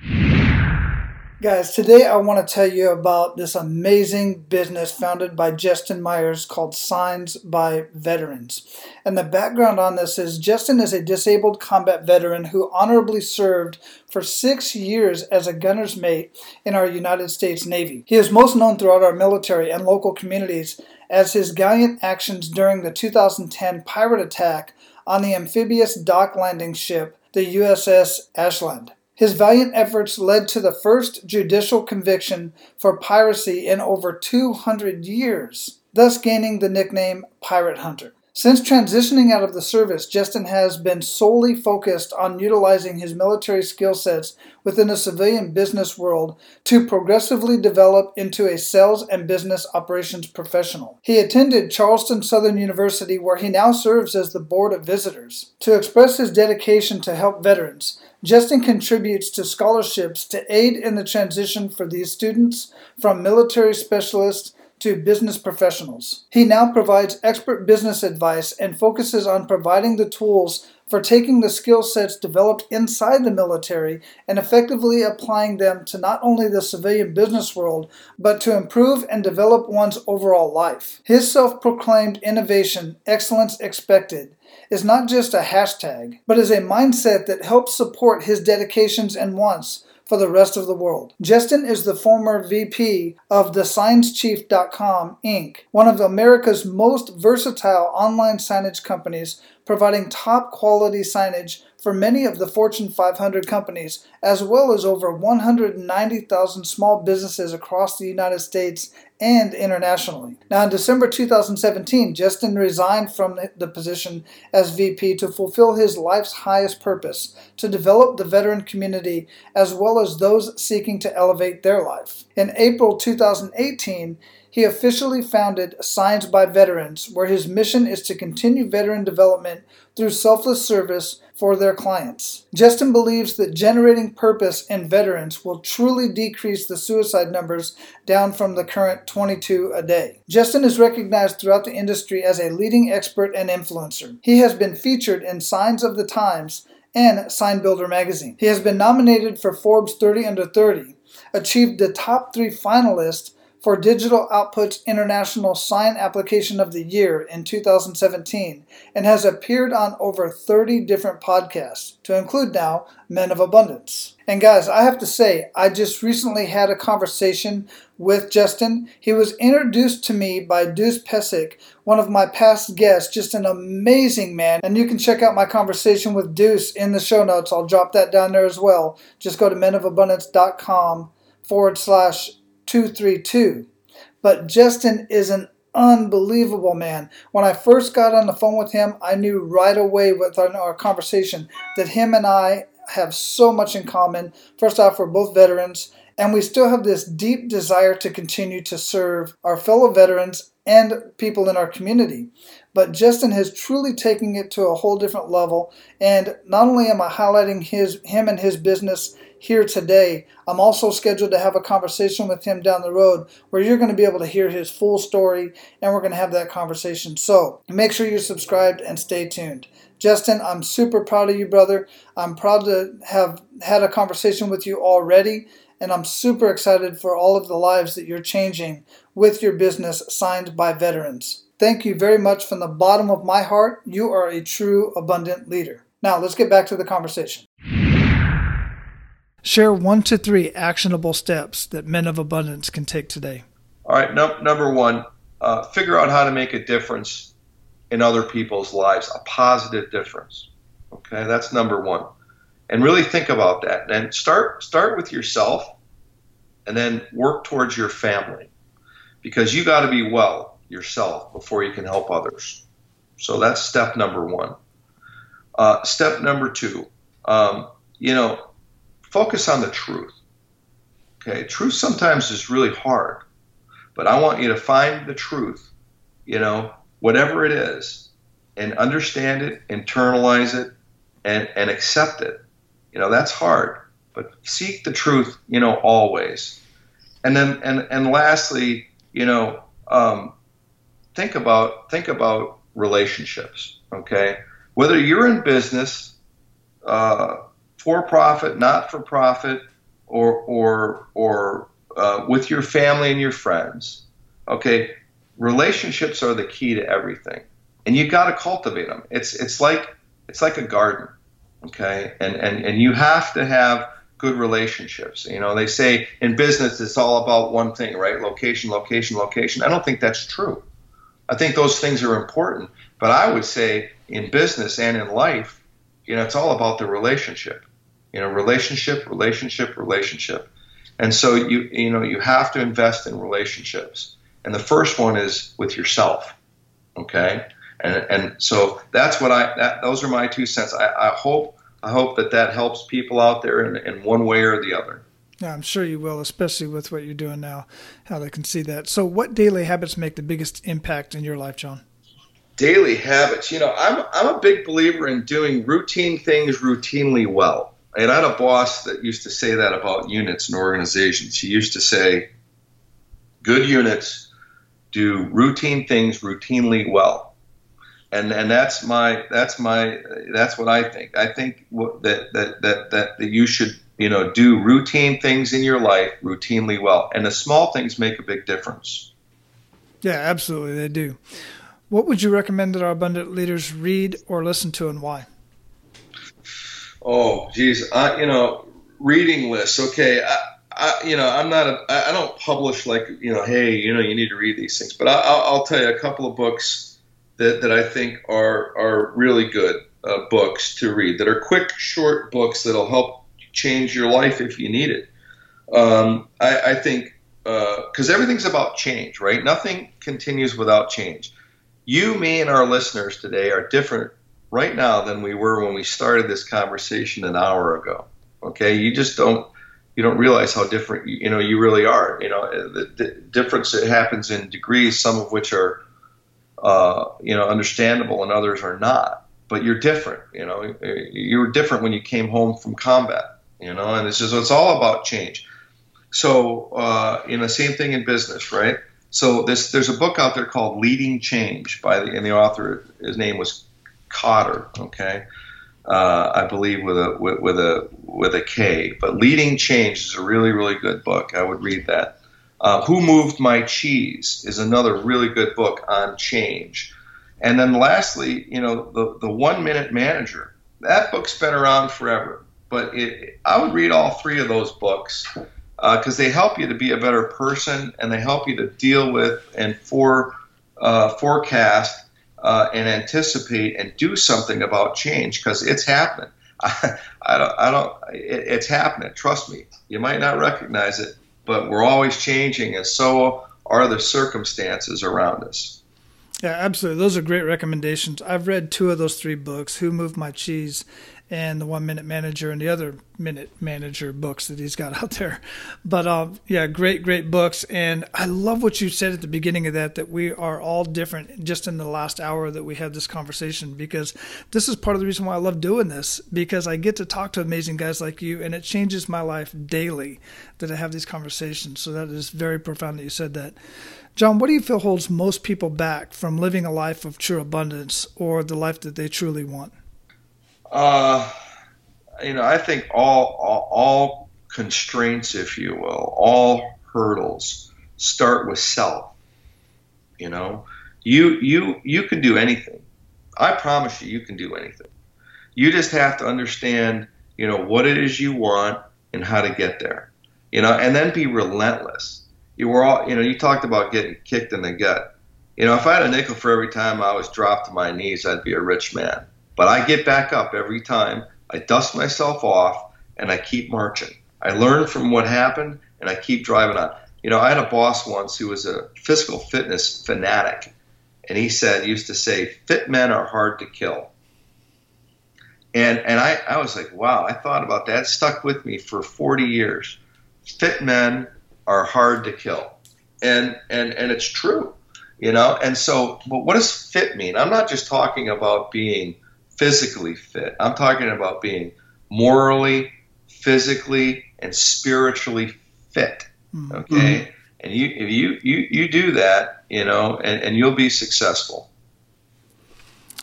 Guys, today I want to tell you about this amazing business founded by Justin Myers called Signs by Veterans. And the background on this is Justin is a disabled combat veteran who honorably served for six years as a gunner's mate in our United States Navy. He is most known throughout our military and local communities as his gallant actions during the 2010 pirate attack on the amphibious dock landing ship, the USS Ashland. His valiant efforts led to the first judicial conviction for piracy in over 200 years, thus gaining the nickname Pirate Hunter. Since transitioning out of the service, Justin has been solely focused on utilizing his military skill sets within the civilian business world to progressively develop into a sales and business operations professional. He attended Charleston Southern University, where he now serves as the Board of Visitors. To express his dedication to help veterans, Justin contributes to scholarships to aid in the transition for these students from military specialists to business professionals. He now provides expert business advice and focuses on providing the tools for taking the skill sets developed inside the military and effectively applying them to not only the civilian business world, but to improve and develop one's overall life. His self proclaimed innovation, Excellence Expected, is not just a hashtag, but is a mindset that helps support his dedications and wants for the rest of the world. Justin is the former VP of thesignchef.com Inc., one of America's most versatile online signage companies providing top quality signage for many of the Fortune 500 companies, as well as over 190,000 small businesses across the United States and internationally. Now, in December 2017, Justin resigned from the position as VP to fulfill his life's highest purpose to develop the veteran community as well as those seeking to elevate their life. In April 2018, he officially founded Signs by Veterans, where his mission is to continue veteran development through selfless service for their clients. Justin believes that generating purpose in veterans will truly decrease the suicide numbers down from the current 22 a day. Justin is recognized throughout the industry as a leading expert and influencer. He has been featured in Signs of the Times and Sign Builder magazine. He has been nominated for Forbes 30 Under 30, achieved the top three finalists for Digital Output's International Sign Application of the Year in 2017 and has appeared on over 30 different podcasts, to include now Men of Abundance. And guys, I have to say, I just recently had a conversation with Justin. He was introduced to me by Deuce Pesic, one of my past guests, just an amazing man. And you can check out my conversation with Deuce in the show notes. I'll drop that down there as well. Just go to menofabundance.com forward slash 232. But Justin is an unbelievable man. When I first got on the phone with him, I knew right away with our conversation that him and I have so much in common. First off, we're both veterans, and we still have this deep desire to continue to serve our fellow veterans and people in our community. But Justin has truly taken it to a whole different level. And not only am I highlighting his him and his business here today. I'm also scheduled to have a conversation with him down the road where you're going to be able to hear his full story and we're going to have that conversation. So make sure you're subscribed and stay tuned. Justin, I'm super proud of you, brother. I'm proud to have had a conversation with you already, and I'm super excited for all of the lives that you're changing with your business Signs by Veterans. Thank you very much from the bottom of my heart. You are a true abundant leader. Now, let's get back to the conversation. Share one to three actionable steps that men of abundance can take today. All right. No, number one, uh, figure out how to make a difference in other people's lives, a positive difference. Okay, that's number one. And really think about that. And start start with yourself, and then work towards your family, because you got to be well yourself before you can help others. So that's step number one. Uh, step number two, um, you know, focus on the truth. Okay, truth sometimes is really hard, but I want you to find the truth, you know, whatever it is, and understand it, internalize it, and, and accept it. You know, that's hard, but seek the truth, you know, always. And then, and, and lastly, you know, um, think about think about relationships. Okay, whether you're in business, uh, for profit, not for profit, or or or uh, with your family and your friends. Okay, relationships are the key to everything, and you got to cultivate them. It's it's like it's like a garden. Okay, and and and you have to have good relationships. You know, they say in business it's all about one thing, right? Location, location, location. I don't think that's true. I think those things are important, but I would say in business and in life, you know, it's all about the relationship. You know relationship relationship relationship. And so you you know you have to invest in relationships. And the first one is with yourself okay? And and so that's what i that, those are my two cents. I, I hope i hope that that helps people out there in, in one way or the other yeah, I'm sure you will, especially with what you're doing now, how they can see that. So, what daily habits make the biggest impact in your life, John? Daily habits. You know, I'm, I'm a big believer in doing routine things routinely well. And I had a boss that used to say that about units and organizations. He used to say, good units do routine things routinely well. And, and that's my that's my that's what I think. I think that, that that that that you should you know do routine things in your life routinely well, and the small things make a big difference. Yeah, absolutely, they do. What would you recommend that our abundant leaders read or listen to, and why? Oh, geez, I, you know, reading lists. Okay, I, I, you know, I'm not a, I don't publish like, you know, hey, you know, you need to read these things. But I, will tell you a couple of books that, that I think are are really good uh, books to read. That are quick, short books that'll help change your life if you need it. Um, I, I think because uh, everything's about change, right? Nothing continues without change. You, me, and our listeners today are different right now than we were when we started this conversation an hour ago. Okay, you just don't you don't realize how different you know you really are. You know, the, the difference that happens in degrees, some of which are uh, you know understandable and others are not. But you're different. You know, you were different when you came home from combat. You know, and it's just it's all about change. So, uh, you know, same thing in business, right? So this there's a book out there called Leading Change by the and the author his name was Kotter, okay, uh, I believe with a with, with, a with a K. But Leading Change is a really really good book. I would read that. Uh, Who Moved My Cheese is another really good book on change. And then lastly, you know, the the One Minute Manager. That book's been around forever, but it, I would read all three of those books because uh, they help you to be a better person and they help you to deal with and for uh, forecast uh, and anticipate and do something about change because it's happening. I, I, don't, I don't it, it's happening. Trust me. You might not recognize it, but we're always changing, and so are the circumstances around us. Yeah, absolutely. Those are great recommendations. I've read two of those three books, Who Moved My Cheese and the One Minute Manager and the other Minute Manager books that he's got out there. But uh, yeah, great, great books. And I love what you said at the beginning of that, that we are all different just in the last hour that we had this conversation, because this is part of the reason why I love doing this, because I get to talk to amazing guys like you, and it changes my life daily that I have these conversations. So that is very profound that you said that. John, what do you feel holds most people back from living a life of true abundance or the life that they truly want? Uh, you know, I think all, all, all constraints, if you will, all hurdles start with self. You know, you you you can do anything. I promise you, you can do anything. You just have to understand, you know, what it is you want and how to get there. You know, and then be relentless. You were all, you know, you talked about getting kicked in the gut. You know, if I had a nickel for every time I was dropped to my knees, I'd be a rich man. But I get back up every time. I dust myself off and I keep marching. I learn from what happened and I keep driving on. You know, I had a boss once who was a physical fitness fanatic. And he said, used to say, fit men are hard to kill. And, and I, I was like, wow, I thought about that. It stuck with me for 40 years. Fit men are hard to kill. And, and, and it's true, you know? And so, but what does fit mean? I'm not just talking about being physically fit. I'm talking about being morally, physically, and spiritually fit. Mm-hmm. Okay, mm-hmm. and you if you you you do that, you know, and, and you'll be successful.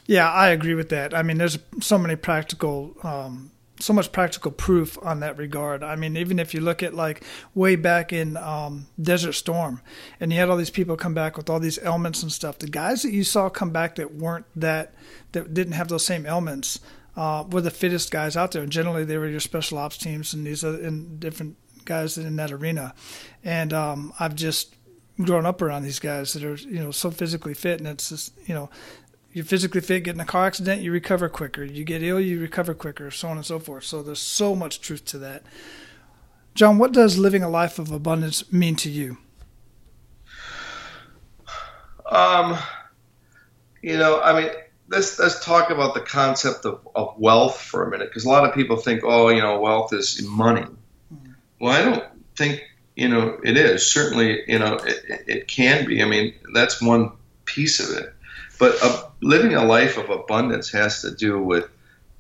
Yeah, I agree with that. I mean, there's so many practical um, so much practical proof on that regard. I mean, even if you look at like way back in um, Desert Storm, and you had all these people come back with all these ailments and stuff, the guys that you saw come back that weren't that that didn't have those same ailments uh, were the fittest guys out there. And generally, they were your special ops teams and these other and different guys in that arena. And um, I've just grown up around these guys that are you know so physically fit, and it's just you know you're physically fit, get in a car accident, you recover quicker. You get ill, you recover quicker, so on and so forth. So there's so much truth to that. John, what does living a life of abundance mean to you? Um, you know, I mean, let's let's talk about the concept of, of wealth for a minute, because a lot of people think, oh, you know, wealth is money. Mm-hmm. Well, I don't think you know it is. Certainly, you know, it, it can be. I mean, that's one piece of it but living a life of abundance has to do with,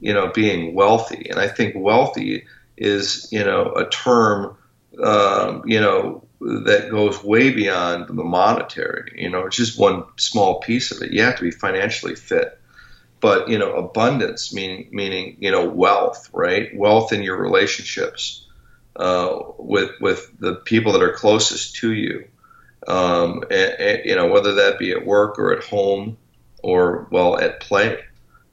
you know, being wealthy. And I think wealthy is, you know, a term, um, you know, that goes way beyond the monetary. You know, it's just one small piece of it. You have to be financially fit. But you know, abundance meaning meaning you know wealth, right? Wealth in your relationships uh, with with the people that are closest to you. Um, and, and, you know, whether that be at work or at home, or well at play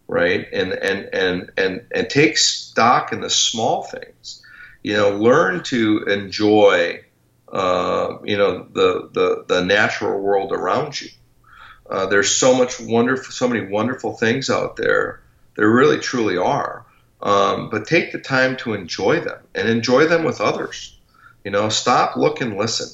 right and and and and and take stock in the small things you know, learn to enjoy, uh, you know, the, the, the natural world around you. Uh, there's so much wonderful, so many wonderful things out there. There really, truly are. Um, but take the time to enjoy them and enjoy them with others. You know, stop, look, and listen.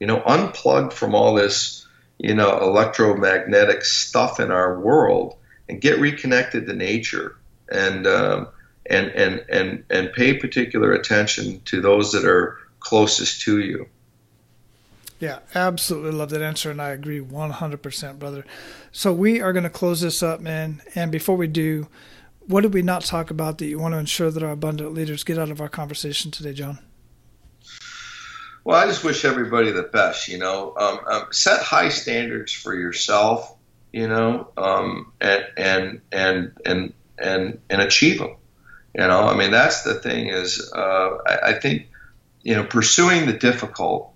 You know, unplug from all this, you know, electromagnetic stuff in our world and get reconnected to nature and um, and and and and pay particular attention to those that are closest to you. Yeah, absolutely love that answer, and I agree 100%, brother. So we are going to close this up, man. And before we do, what did we not talk about that you want to ensure that our abundant leaders get out of our conversation today, John? Well, I just wish everybody the best. You know, um, um, set high standards for yourself. You know, um, and and and and and and achieve them. You know, I mean, that's the thing. Is uh, I, I think you know pursuing the difficult.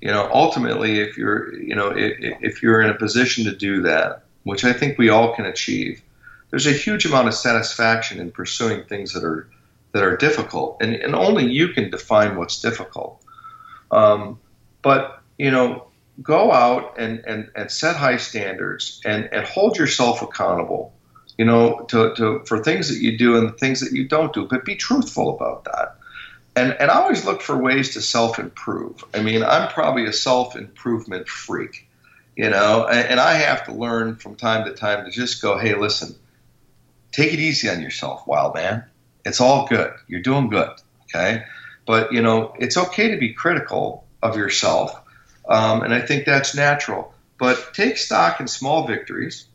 You know, ultimately, if you're you know if, if you're in a position to do that, which I think we all can achieve, there's a huge amount of satisfaction in pursuing things that are that are difficult, and, and only you can define what's difficult. Um, but you know, go out and, and, and set high standards and, and hold yourself accountable. You know, to, to for things that you do and things that you don't do, but be truthful about that. And and I always look for ways to self improve. I mean, I'm probably a self improvement freak, you know, and, and I have to learn from time to time to just go, hey, listen take it easy on yourself, wild man. It's all good. You're doing good. Okay. But, you know, it's okay to be critical of yourself. Um, and I think that's natural. But take stock in small victories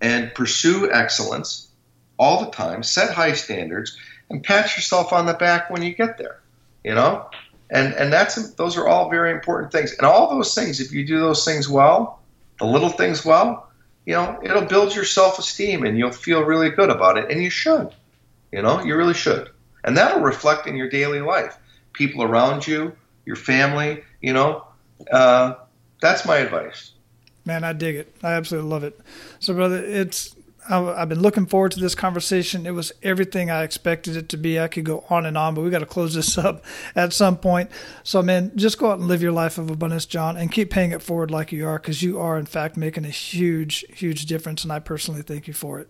and pursue excellence all the time, set high standards, and pat yourself on the back when you get there. You know? And, and that's those are all very important things. And all those things, if you do those things well, the little things well, you know, it'll build your self esteem and you'll feel really good about it. And you should, you know, you really should. And that'll reflect in your daily life. People around you, your family, you know, uh, that's my advice. Man, I dig it. I absolutely love it. So, brother, it's I've been looking forward to this conversation. It was everything I expected it to be. I could go on and on, but we got to close this up at some point. So, man, just go out and live your life of abundance, John, and keep paying it forward like you are, because you are, in fact, making a huge, huge difference. And I personally thank you for it.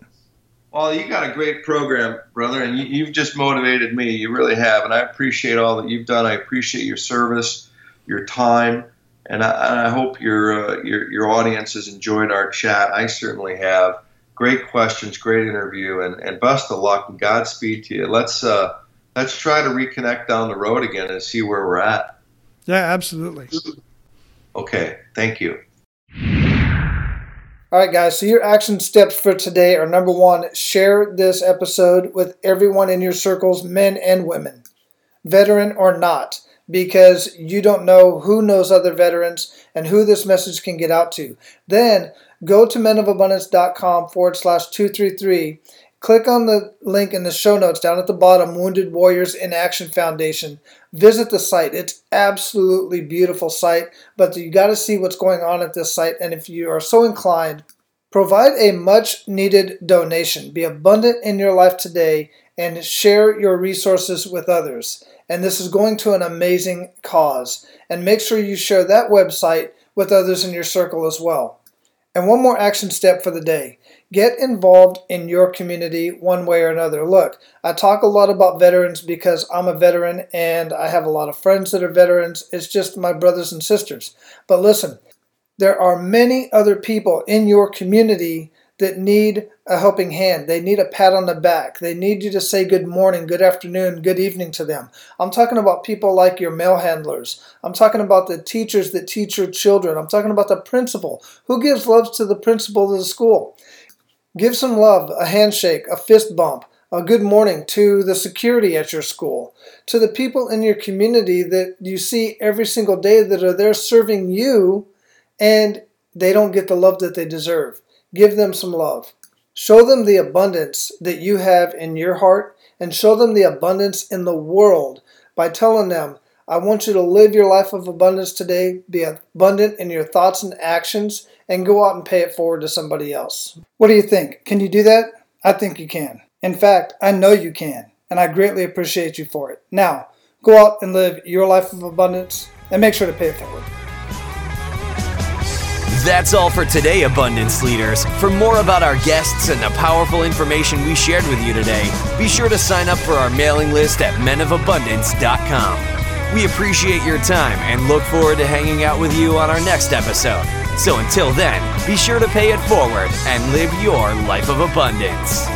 Well, you got a great program, brother, and you, have just motivated me. You really have, and I appreciate all that you've done. I appreciate your service, your time, and I, and I hope your, uh, your your audience has enjoyed our chat. I certainly have great questions, great interview, and, and best of luck and Godspeed to you. Let's uh, let's try to reconnect down the road again and see where we're at. Yeah, absolutely. Okay, thank you. All right, guys. So your action steps for today are number one: share this episode with everyone in your circles, men and women, veteran or not because you don't know who knows other veterans and who this message can get out to. Then go to menofabundance.com forward slash 233. Click on the link in the show notes down at the bottom Wounded Warriors in Action Foundation. Visit the site. It's absolutely beautiful site, but you got to see what's going on at this site. And if you are so inclined, provide a much needed donation. Be abundant in your life today and share your resources with others. And this is going to an amazing cause. And make sure you share that website with others in your circle as well. And one more action step for the day get involved in your community one way or another. Look, I talk a lot about veterans because I'm a veteran and I have a lot of friends that are veterans. It's just my brothers and sisters. But listen, there are many other people in your community that need a helping hand. They need a pat on the back. They need you to say good morning, good afternoon, good evening to them. I'm talking about people like your mail handlers. I'm talking about the teachers that teach your children. I'm talking about the principal. Who gives love to the principal of the school? Give some love, a handshake, a fist bump, a good morning to the security at your school, to the people in your community that you see every single day that are there serving you and they don't get the love that they deserve. Give them some love. Show them the abundance that you have in your heart and show them the abundance in the world by telling them, I want you to live your life of abundance today, be abundant in your thoughts and actions, and go out and pay it forward to somebody else. What do you think? Can you do that? I think you can. In fact, I know you can, and I greatly appreciate you for it. Now, Go out and live your life of abundance and make sure to pay it forward. That's all for today, Abundance Leaders. For more about our guests and the powerful information we shared with you today, be sure to sign up for our mailing list at menofabundance.com. We appreciate your time and look forward to hanging out with you on our next episode. So until then, be sure to pay it forward and live your life of abundance.